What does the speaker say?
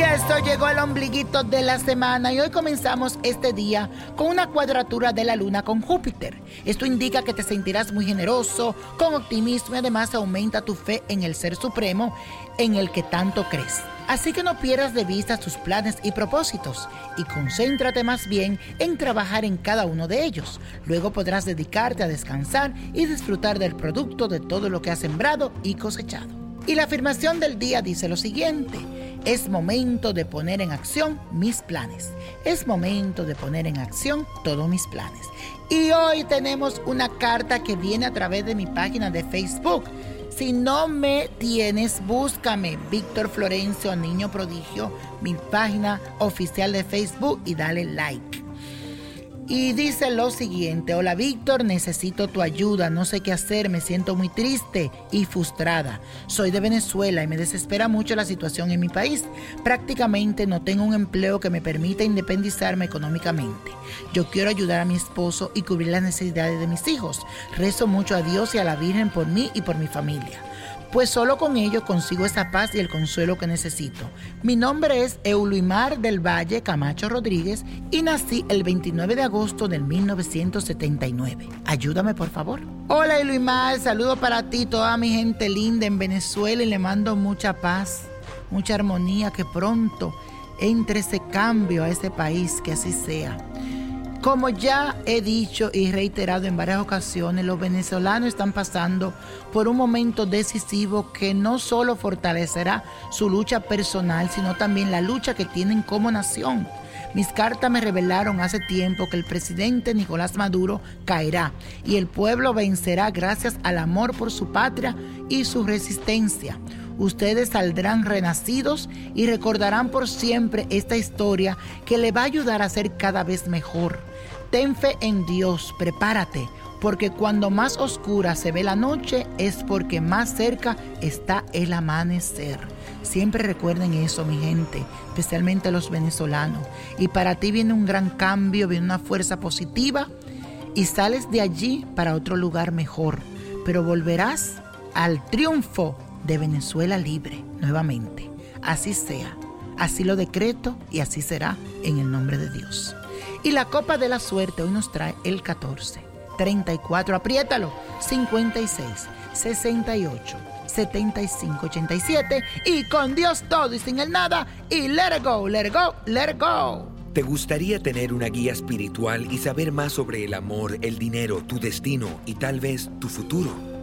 Y esto llegó al ombliguito de la semana y hoy comenzamos este día con una cuadratura de la luna con Júpiter. Esto indica que te sentirás muy generoso, con optimismo y además aumenta tu fe en el Ser Supremo en el que tanto crees. Así que no pierdas de vista tus planes y propósitos y concéntrate más bien en trabajar en cada uno de ellos. Luego podrás dedicarte a descansar y disfrutar del producto de todo lo que has sembrado y cosechado. Y la afirmación del día dice lo siguiente. Es momento de poner en acción mis planes. Es momento de poner en acción todos mis planes. Y hoy tenemos una carta que viene a través de mi página de Facebook. Si no me tienes, búscame Víctor Florencio, Niño Prodigio, mi página oficial de Facebook y dale like. Y dice lo siguiente, hola Víctor, necesito tu ayuda, no sé qué hacer, me siento muy triste y frustrada. Soy de Venezuela y me desespera mucho la situación en mi país. Prácticamente no tengo un empleo que me permita independizarme económicamente. Yo quiero ayudar a mi esposo y cubrir las necesidades de mis hijos. Rezo mucho a Dios y a la Virgen por mí y por mi familia pues solo con ello consigo esa paz y el consuelo que necesito. Mi nombre es Euluimar del Valle Camacho Rodríguez y nací el 29 de agosto del 1979. Ayúdame por favor. Hola Euluimar, saludo para ti, toda mi gente linda en Venezuela y le mando mucha paz, mucha armonía, que pronto entre ese cambio a ese país, que así sea. Como ya he dicho y reiterado en varias ocasiones, los venezolanos están pasando por un momento decisivo que no solo fortalecerá su lucha personal, sino también la lucha que tienen como nación. Mis cartas me revelaron hace tiempo que el presidente Nicolás Maduro caerá y el pueblo vencerá gracias al amor por su patria y su resistencia ustedes saldrán renacidos y recordarán por siempre esta historia que le va a ayudar a ser cada vez mejor. Ten fe en Dios, prepárate, porque cuando más oscura se ve la noche es porque más cerca está el amanecer. Siempre recuerden eso, mi gente, especialmente los venezolanos. Y para ti viene un gran cambio, viene una fuerza positiva y sales de allí para otro lugar mejor. Pero volverás al triunfo de Venezuela libre nuevamente. Así sea, así lo decreto y así será en el nombre de Dios. Y la copa de la suerte hoy nos trae el 14, 34, apriétalo, 56, 68. 75, 87 y con Dios todo y sin el nada y let go, let go, let go. ¿Te gustaría tener una guía espiritual y saber más sobre el amor, el dinero, tu destino y tal vez tu futuro?